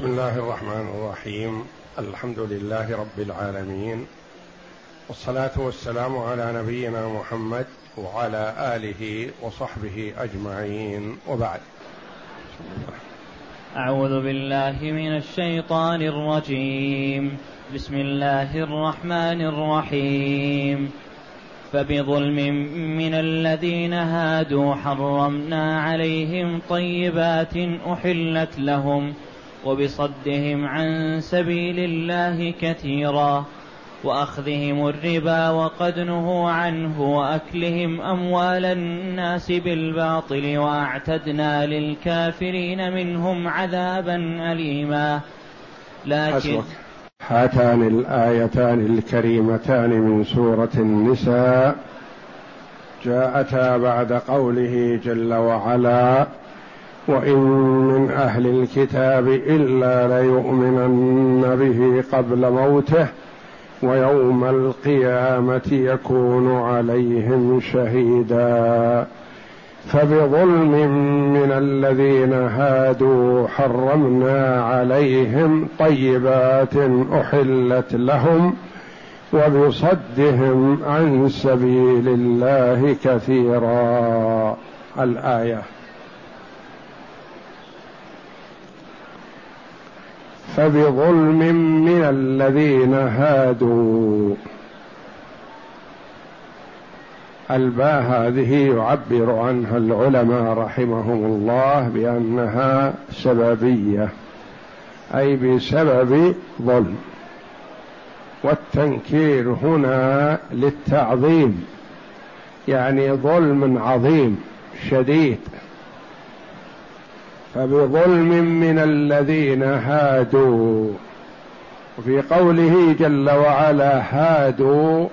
بسم الله الرحمن الرحيم. الحمد لله رب العالمين. والصلاة والسلام على نبينا محمد وعلى آله وصحبه أجمعين. وبعد. أعوذ بالله من الشيطان الرجيم. بسم الله الرحمن الرحيم. فبظلم من الذين هادوا حرمنا عليهم طيبات أحلت لهم وبصدهم عن سبيل الله كثيرا وأخذهم الربا وقد نهوا عنه وأكلهم أموال الناس بالباطل وأعتدنا للكافرين منهم عذابا أليما. لكن هاتان الآيتان الكريمتان من سورة النساء جاءتا بعد قوله جل وعلا وإن من أهل الكتاب إلا ليؤمنن به قبل موته ويوم القيامة يكون عليهم شهيدا. فبظلم من الذين هادوا حرمنا عليهم طيبات أحلت لهم وبصدهم عن سبيل الله كثيرا. الآية فبظلم من الذين هادوا. الباء هذه يعبر عنها العلماء رحمهم الله بأنها سببية أي بسبب ظلم. والتنكير هنا للتعظيم يعني ظلم عظيم شديد. فبظلم من الذين هادوا. وفي قوله جل وعلا هادوا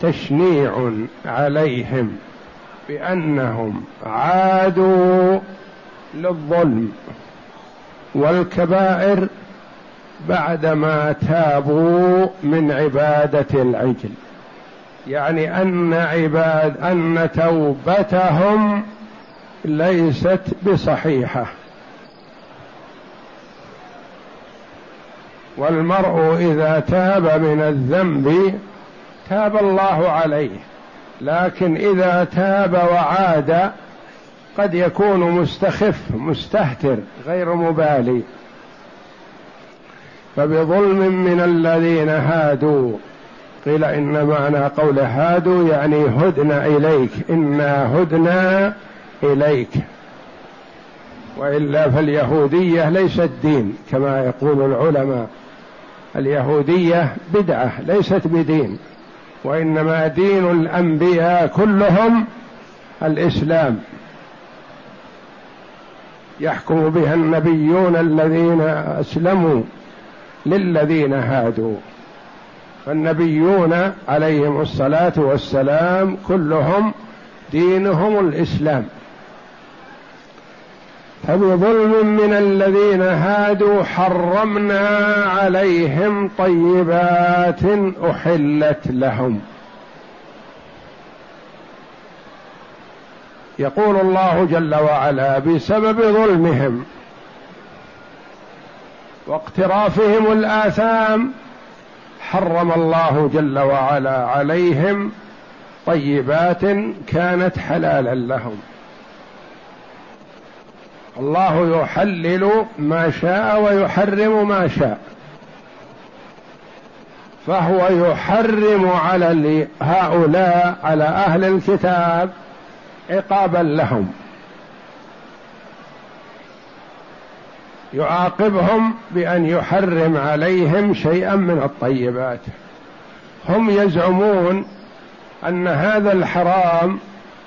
تشنيع عليهم بأنهم عادوا للظلم والكبائر بعدما تابوا من عبادة العجل. يعني أن عباد أن توبتهم ليست بصحيحة. والمرء إذا تاب من الذنب تاب الله عليه لكن إذا تاب وعاد قد يكون مستخف مستهتر غير مبالي. فبظلم من الذين هادوا. قيل إن معنى قول هادوا يعني هدنا إليك إنا هدنا إليك. وإلا فاليهودية ليست دين كما يقول العلماء. اليهودية بدعة ليست بدين وإنما دين الأنبياء كلهم الإسلام. يحكم بها النبيون الذين أسلموا للذين هادوا. فالنبيون عليهم الصلاة والسلام كلهم دينهم الإسلام. فبظلم من الذين هادوا حرمنا عليهم طيبات أحلت لهم. يقول الله جل وعلا بسبب ظلمهم واقترافهم الآثام حرم الله جل وعلا عليهم طيبات كانت حلالا لهم. الله يحلل ما شاء ويحرم ما شاء. فهو يحرم على هؤلاء على أهل الكتاب عقابا لهم. يعاقبهم بأن يحرم عليهم شيئا من الطيبات. هم يزعمون أن هذا الحرام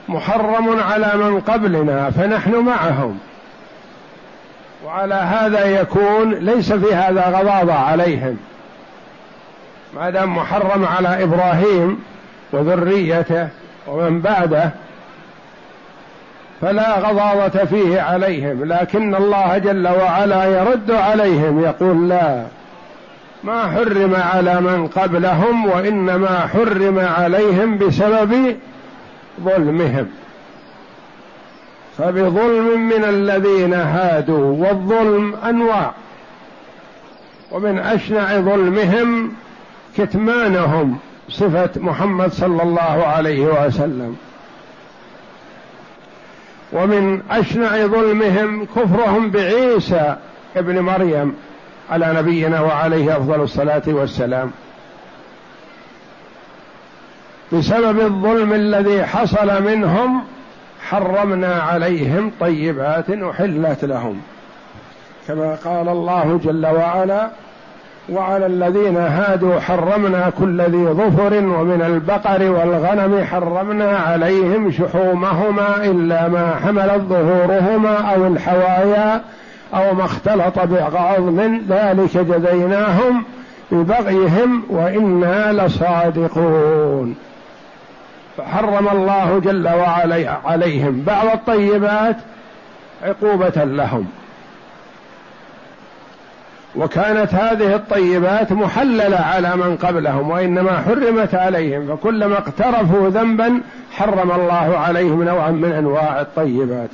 محرم على من قبلنا فنحن معهم. وعلى هذا يكون ليس في هذا غضاضة عليهم. ما دام محرم على إبراهيم وذريته ومن بعده فلا غضاضة فيه عليهم. لكن الله جل وعلا يرد عليهم يقول لا ما حرم على من قبلهم وإنما حرم عليهم بسبب ظلمهم. فبظلم من الذين هادوا والظلم أنواع. ومن أشنع ظلمهم كتمانهم صفة محمد صلى الله عليه وسلم. ومن أشنع ظلمهم كفرهم بعيسى ابن مريم على نبينا وعليه أفضل الصلاة والسلام. بسبب الظلم الذي حصل منهم حرمنا عليهم طيبات أحلت لهم. كما قال الله جل وعلا وعلى الذين هادوا حرمنا كل ذي ظفر ومن البقر والغنم حرمنا عليهم شحومهما إلا ما حملت ظهورهما أو الحوايا أو ما اختلط بعظم ذلك جزيناهم ببغيهم وإنا لصادقون. فحرم الله جل وعلا عليهم بعض الطيبات عقوبة لهم. وكانت هذه الطيبات محللة على من قبلهم وإنما حرمت عليهم فكلما اقترفوا ذنبا حرم الله عليهم نوعا من أنواع الطيبات.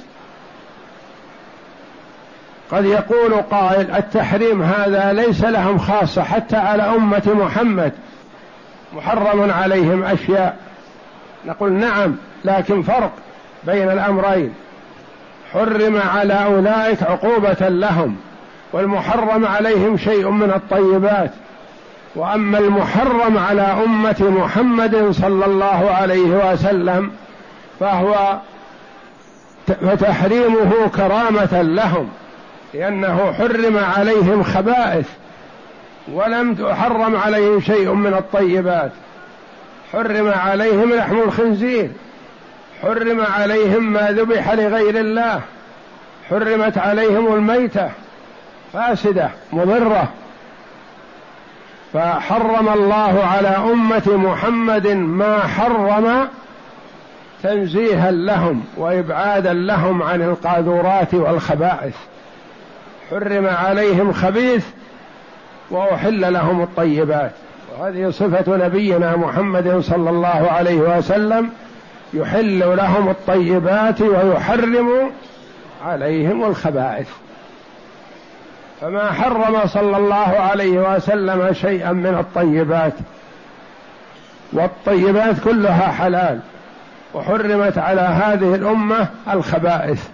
قد يقول قائل التحريم هذا ليس لهم خاصة حتى على أمة محمد. محرم عليهم أشياء نقول نعم لكن فرق بين الأمرين. حرم على أولئك عقوبة لهم والمحرم عليهم شيء من الطيبات. وأما المحرم على أمة محمد صلى الله عليه وسلم فهو فتحريمه كرامة لهم لأنه حرم عليهم خبائث ولم تحرم عليهم شيء من الطيبات. حرم عليهم لحم الخنزير. حرم عليهم ما ذبح لغير الله. حرمت عليهم الميتة. فاسدة مضرة. فحرم الله على أمة محمد ما حرم تنزيها لهم وإبعادا لهم عن القاذورات والخبائث. حرم عليهم خبيث وأحل لهم الطيبات. وهذه صفة نبينا محمد صلى الله عليه وسلم يحل لهم الطيبات ويحرم عليهم الخبائث. فما حرم صلى الله عليه وسلم شيئا من الطيبات والطيبات كلها حلال وحرمت على هذه الأمة الخبائث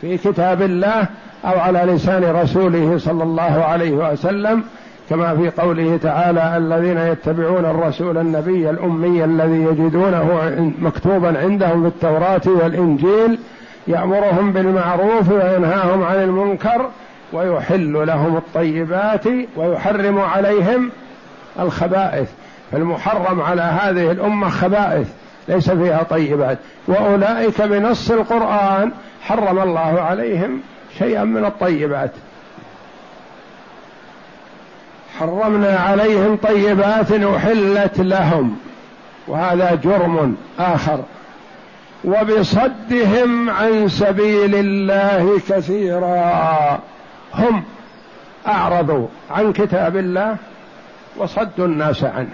في كتاب الله أو على لسان رسوله صلى الله عليه وسلم كما في قوله تعالى الذين يتبعون الرسول النبي الأمي الذي يجدونه مكتوبا عندهم في التوراة والإنجيل يأمرهم بالمعروف وينهاهم عن المنكر ويحل لهم الطيبات ويحرم عليهم الخبائث. فالمحرم على هذه الأمة خبائث ليس فيها طيبات. وأولئك بنص القرآن حرم الله عليهم شيئا من الطيبات. حرمنا عليهم طيبات أحلت لهم. وهذا جرم آخر. وبصدهم عن سبيل الله كثيرا. هم أعرضوا عن كتاب الله وصدوا الناس عنه.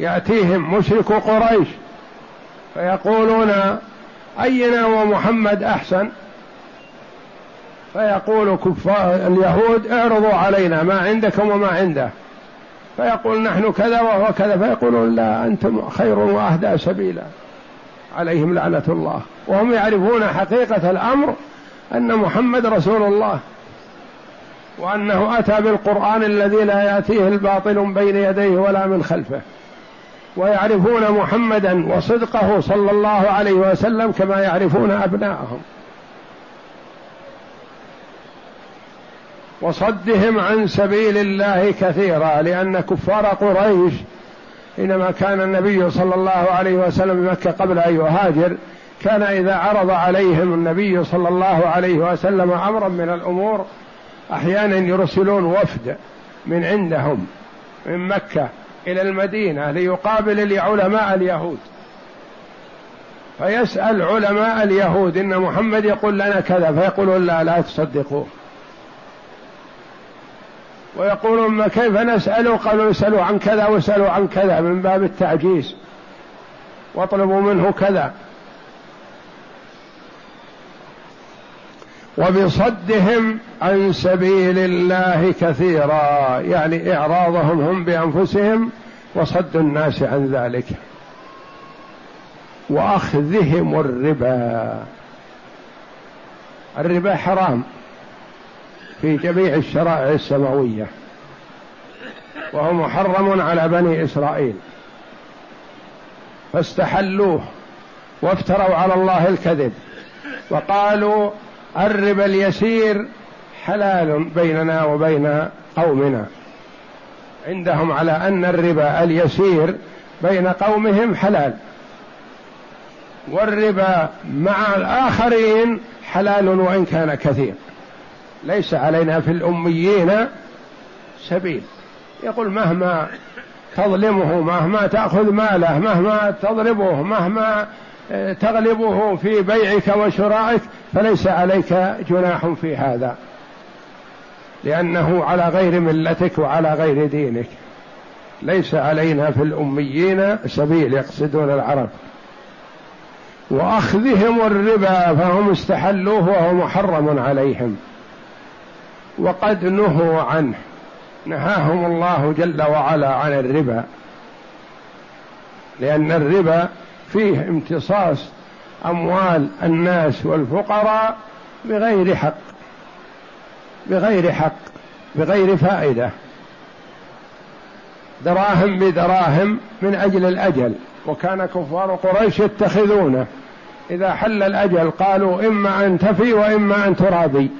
يأتيهم مشرك قريش فيقولون أينا ومحمد أحسن؟ فيقول كفار اليهود اعرضوا علينا ما عندكم وما عنده. فيقول نحن كذا وهو كذا. فيقولون لا أنتم خير وأهدى سبيلا. عليهم لعنة الله. وهم يعرفون حقيقة الأمر أن محمد رسول الله وأنه أتى بالقرآن الذي لا يأتيه الباطل بين يديه ولا من خلفه. ويعرفون محمدا وصدقه صلى الله عليه وسلم كما يعرفون أبناءهم. وصدهم عن سبيل الله كثيرا لأن كفار قريش حينما كان النبي صلى الله عليه وسلم بمكة قبل أن يهاجر كان إذا عرض عليهم النبي صلى الله عليه وسلم أمرا من الأمور أحيانا يرسلون وفد من عندهم من مكة إلى المدينة ليقابل العلماء اليهود. فيسأل علماء اليهود إن محمد يقول لنا كذا فيقولون لا لا تصدقوه. ويقولون ما كيف نسأله قالوا اسألوا عن كذا واسألوا عن كذا من باب التعجيز. واطلبوا منه كذا. وبصدهم عن سبيل الله كثيرا يعني إعراضهم هم بأنفسهم وصد الناس عن ذلك. وأخذهم الربا. الربا حرام. في جميع الشرائع السماوية وهو محرم على بني إسرائيل. فاستحلوه وافتروا على الله الكذب وقالوا الربا اليسير حلال بيننا وبين قومنا. عندهم على أن الربا اليسير بين قومهم حلال والربا مع الآخرين حلال وإن كان كثير. ليس علينا في الأميين سبيل. يقول مهما تظلمه مهما تأخذ ماله مهما تضربه مهما آه، تغلبه في بيعك وشرائك فليس عليك جناح في هذا. لأنه على غير ملتك وعلى غير دينك. ليس علينا في الأميين سبيل يقصدون العرب. وأخذهم الربا فهم استحلوه وهو محرم عليهم. وقد نهوا عنه. نهاهم الله جل وعلا عن الربا. لأن الربا فيه امتصاص أموال الناس والفقراء بغير حق. بغير حق. بغير فائدة. دراهم بدراهم من أجل الأجل. وكان كفار قريش يتخذونه. إذا حل الأجل قالوا إما ان تفي وإما أن ترابي.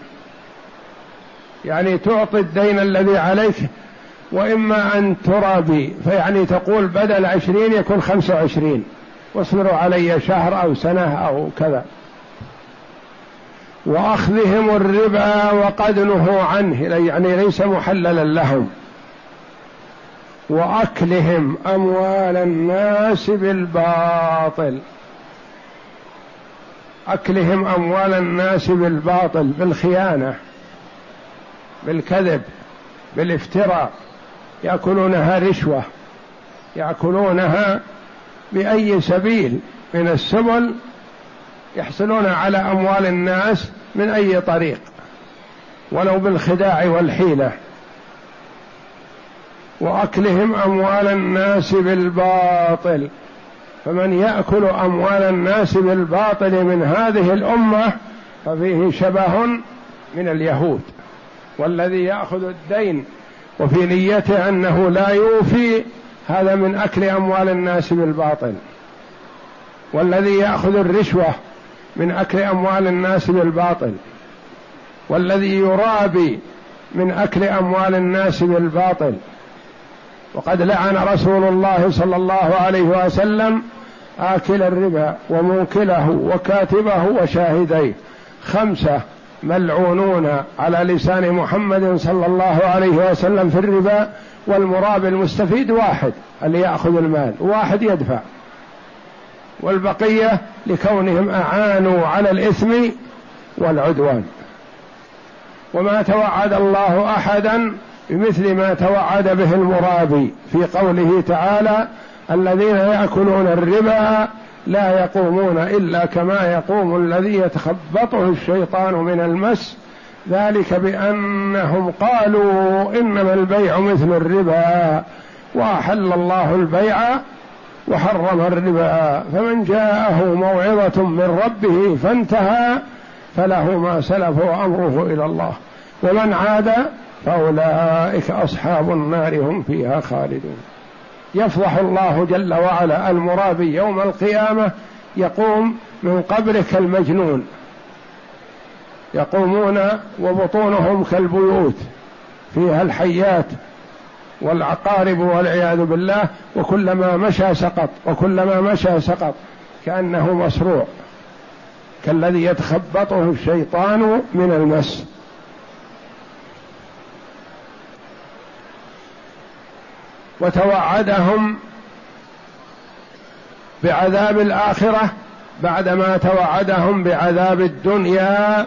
يعني تعطي الدين الذي عليك وإما أن ترابي فيعني تقول بدل عشرين يكون خمسة وعشرين واصبروا علي شهر أو سنة أو كذا. وأخذهم الربا وقد نهوا عنه يعني ليس محللا لهم. وأكلهم أموال الناس بالباطل. أكلهم أموال الناس بالباطل بالخيانة. بالكذب بالافتراء يأكلونها رشوة يأكلونها بأي سبيل من السبل يحصلون على أموال الناس من أي طريق ولو بالخداع والحيلة. وأكلهم أموال الناس بالباطل. فمن يأكل أموال الناس بالباطل من هذه الأمة ففيه شبه من اليهود. والذي ياخذ الدين وفي نيته انه لا يوفي هذا من اكل اموال الناس بالباطل. والذي ياخذ الرشوه من اكل اموال الناس بالباطل. والذي يرابي من اكل اموال الناس بالباطل. وقد لعن رسول الله صلى الله عليه وسلم آكل الربا وموكله وكاتبه وشاهديه. خمسة ملعونون على لسان محمد صلى الله عليه وسلم في الربا والمراب المستفيد واحد اللي يأخذ المال واحد يدفع. والبقية لكونهم أعانوا على الإثم والعدوان. وما توعد الله أحدا بمثل ما توعد به المرابي في قوله تعالى الذين يأكلون الربا لا يقومون إلا كما يقوم الذي يتخبطه الشيطان من المس. ذلك بأنهم قالوا إنما البيع مثل الربا وأحل الله البيع وحرم الربا. فمن جاءه موعظة من ربه فانتهى فله ما سلف وأمره إلى الله. ومن عاد فأولئك أصحاب النار هم فيها خالدون. يفضح الله جل وعلا المرابي يوم القيامة يقوم من قبره كالمجنون يقومون وبطونهم كالبيوت فيها الحيات والعقارب والعياذ بالله وكلما مشى سقط وكلما مشى سقط كأنه مصروع كالذي يتخبطه الشيطان من المس. وتوعدهم بعذاب الآخرة بعدما توعدهم بعذاب الدنيا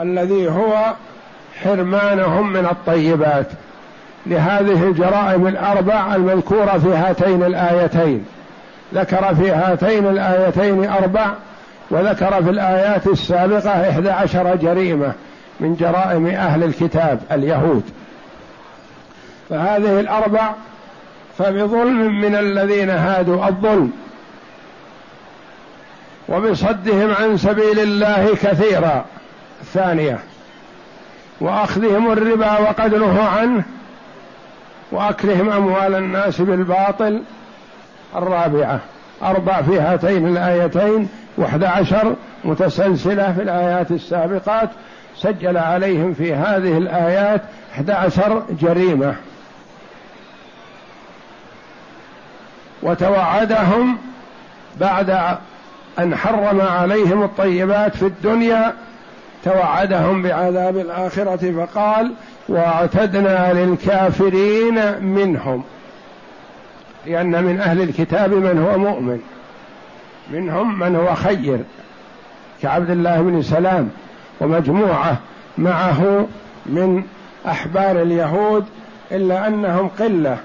الذي هو حرمانهم من الطيبات. لهذه الجرائم الأربع المذكورة في هاتين الآيتين. ذكر في هاتين الآيتين أربع وذكر في الآيات السابقة إحدى عشر جريمة من جرائم أهل الكتاب اليهود. فهذه الأربع فبظلم من الذين هادوا الظلم وبصدهم عن سبيل الله كثيرا. ثانية وأخذهم الربا وقد نهوا عنه وأكلهم أموال الناس بالباطل. الرابعة أربع في هاتين الآيتين وأحد عشر متسلسلة في الآيات السابقات سجل عليهم في هذه الآيات احد عشر جريمة. وتوعدهم بعد أن حرم عليهم الطيبات في الدنيا توعدهم بعذاب الآخرة فقال واعتدنا للكافرين منهم. لأن من أهل الكتاب من هو مؤمن منهم من هو خير كعبد الله بن سلام ومجموعة معه من أحبار اليهود إلا أنهم قلة.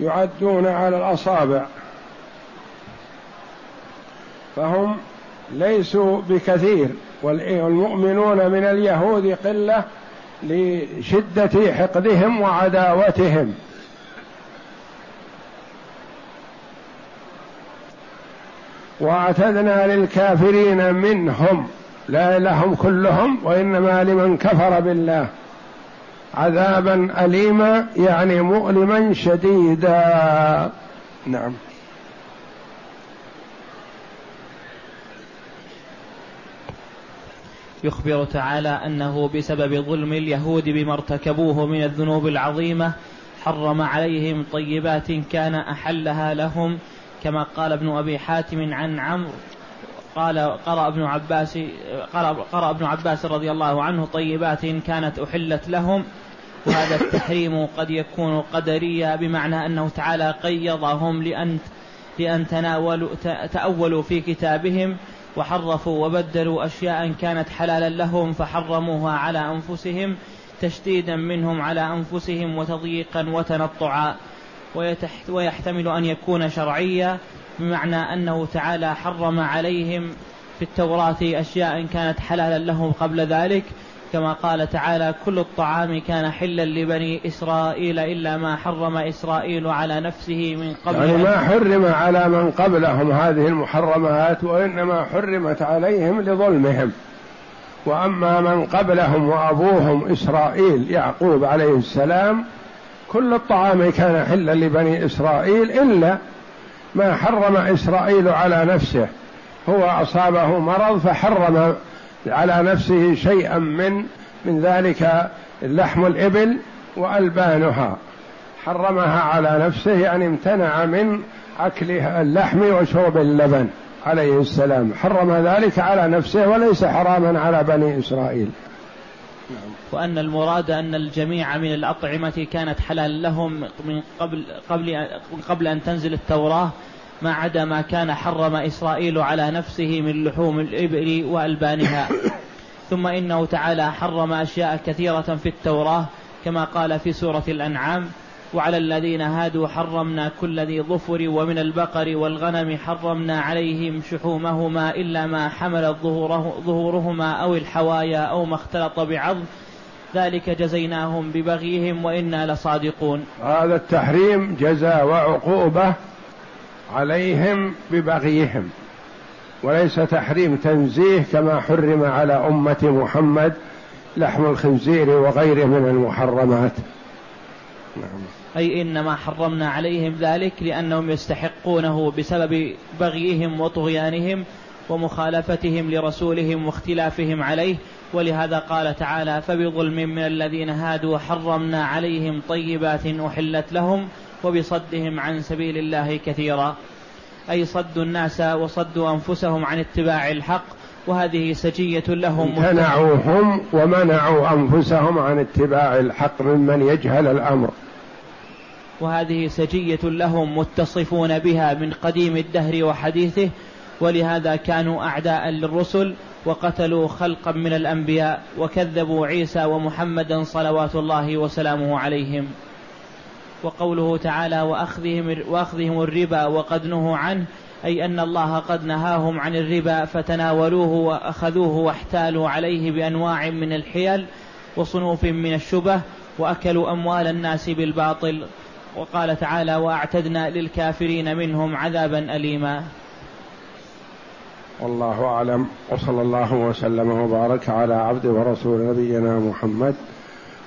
يعدون على الأصابع. فهم ليسوا بكثير والمؤمنون من اليهود قلة لشدة حقدهم وعداوتهم. واعتدنا للكافرين منهم لا لهم كلهم وإنما لمن كفر بالله. عذابا اليما يعني مؤلما شديدا. نعم. يخبر تعالى أنه بسبب ظلم اليهود بما ارتكبوه من الذنوب العظيمة حرم عليهم طيبات كان أحلها لهم كما قال ابن أبي حاتم عن عمرو. قال قرأ ابن عباس قرأ, قرأ ابن عباس رضي الله عنه طيبات كانت أحلت لهم. وهذا التحريم قد يكون قدريا بمعنى أنه تعالى قيضهم لأن لأن تناولوا تأولوا في كتابهم وحرفوا وبدلوا أشياء كانت حلالا لهم فحرموها على أنفسهم تشديدا منهم على أنفسهم وتضييقا وتنطعا ويحتمل أن يكون شرعيا بمعنى أنه تعالى حرم عليهم في التوراة أشياء كانت حلالا لهم قبل ذلك كما قال تعالى كل الطعام كان حلا لبني إسرائيل إلا ما حرم إسرائيل على نفسه من قبل يعني ما حرم على من قبلهم هذه المحرمات وإنما حرمت عليهم لظلمهم. وأما من قبلهم وأبوهم إسرائيل يعقوب عليه السلام كل الطعام كان حلا لبني إسرائيل إلا ما حرم إسرائيل على نفسه. هو أصابه مرض فحرم على نفسه شيئا من من ذلك لحم الإبل وألبانها. حرمها على نفسه يعني امتنع من أكل اللحم وشرب اللبن عليه السلام. حرم ذلك على نفسه وليس حراما على بني إسرائيل. وأن المراد أن الجميع من الأطعمة كانت حلال لهم من قبل قبل قبل أن تنزل التوراة ما عدا ما كان حرم إسرائيل على نفسه من لحوم الإبل وألبانها. ثم إنه تعالى حرم أشياء كثيرة في التوراة كما قال في سورة الأنعام وعلى الذين هادوا حرمنا كل ذي ظفر ومن البقر والغنم حرمنا عليهم شحومهما إلا ما حملت ظهوره ظهورهما أو الحوايا أو ما اختلط بعظم. ذلك جزيناهم ببغيهم وإنا لصادقون. هذا التحريم جزاء وعقوبة عليهم ببغيهم وليس تحريم تنزيه كما حرم على أمة محمد لحم الخنزير وغيره من المحرمات نعم. أي إنما حرمنا عليهم ذلك لأنهم يستحقونه بسبب بغيهم وطغيانهم ومخالفتهم لرسولهم واختلافهم عليه ولهذا قال تعالى فبظلم من الذين هادوا حرمنا عليهم طيبات أحلت لهم وبصدهم عن سبيل الله كثيرا. أي صدوا الناس وصدوا أنفسهم عن اتباع الحق وهذه سجية لهم. امتنعوا هم ومنعوا أنفسهم عن اتباع الحق ممن يجهل الأمر. وهذه سجية لهم متصفون بها من قديم الدهر وحديثه ولهذا كانوا أعداء للرسل وقتلوا خلقا من الأنبياء وكذبوا عيسى ومحمدا صلوات الله وسلامه عليهم. وقوله تعالى وأخذهم, وأخذهم الربا وقد نهوا عنه أي أن الله قد نهاهم عن الربا فتناولوه وأخذوه واحتالوا عليه بأنواع من الحيل وصنوف من الشبه وأكلوا أموال الناس بالباطل. وقال تعالى وأعتدنا للكافرين منهم عذابا أليما. والله أعلم وصلى الله وسلم وبارك على عبد ورسول نبينا محمد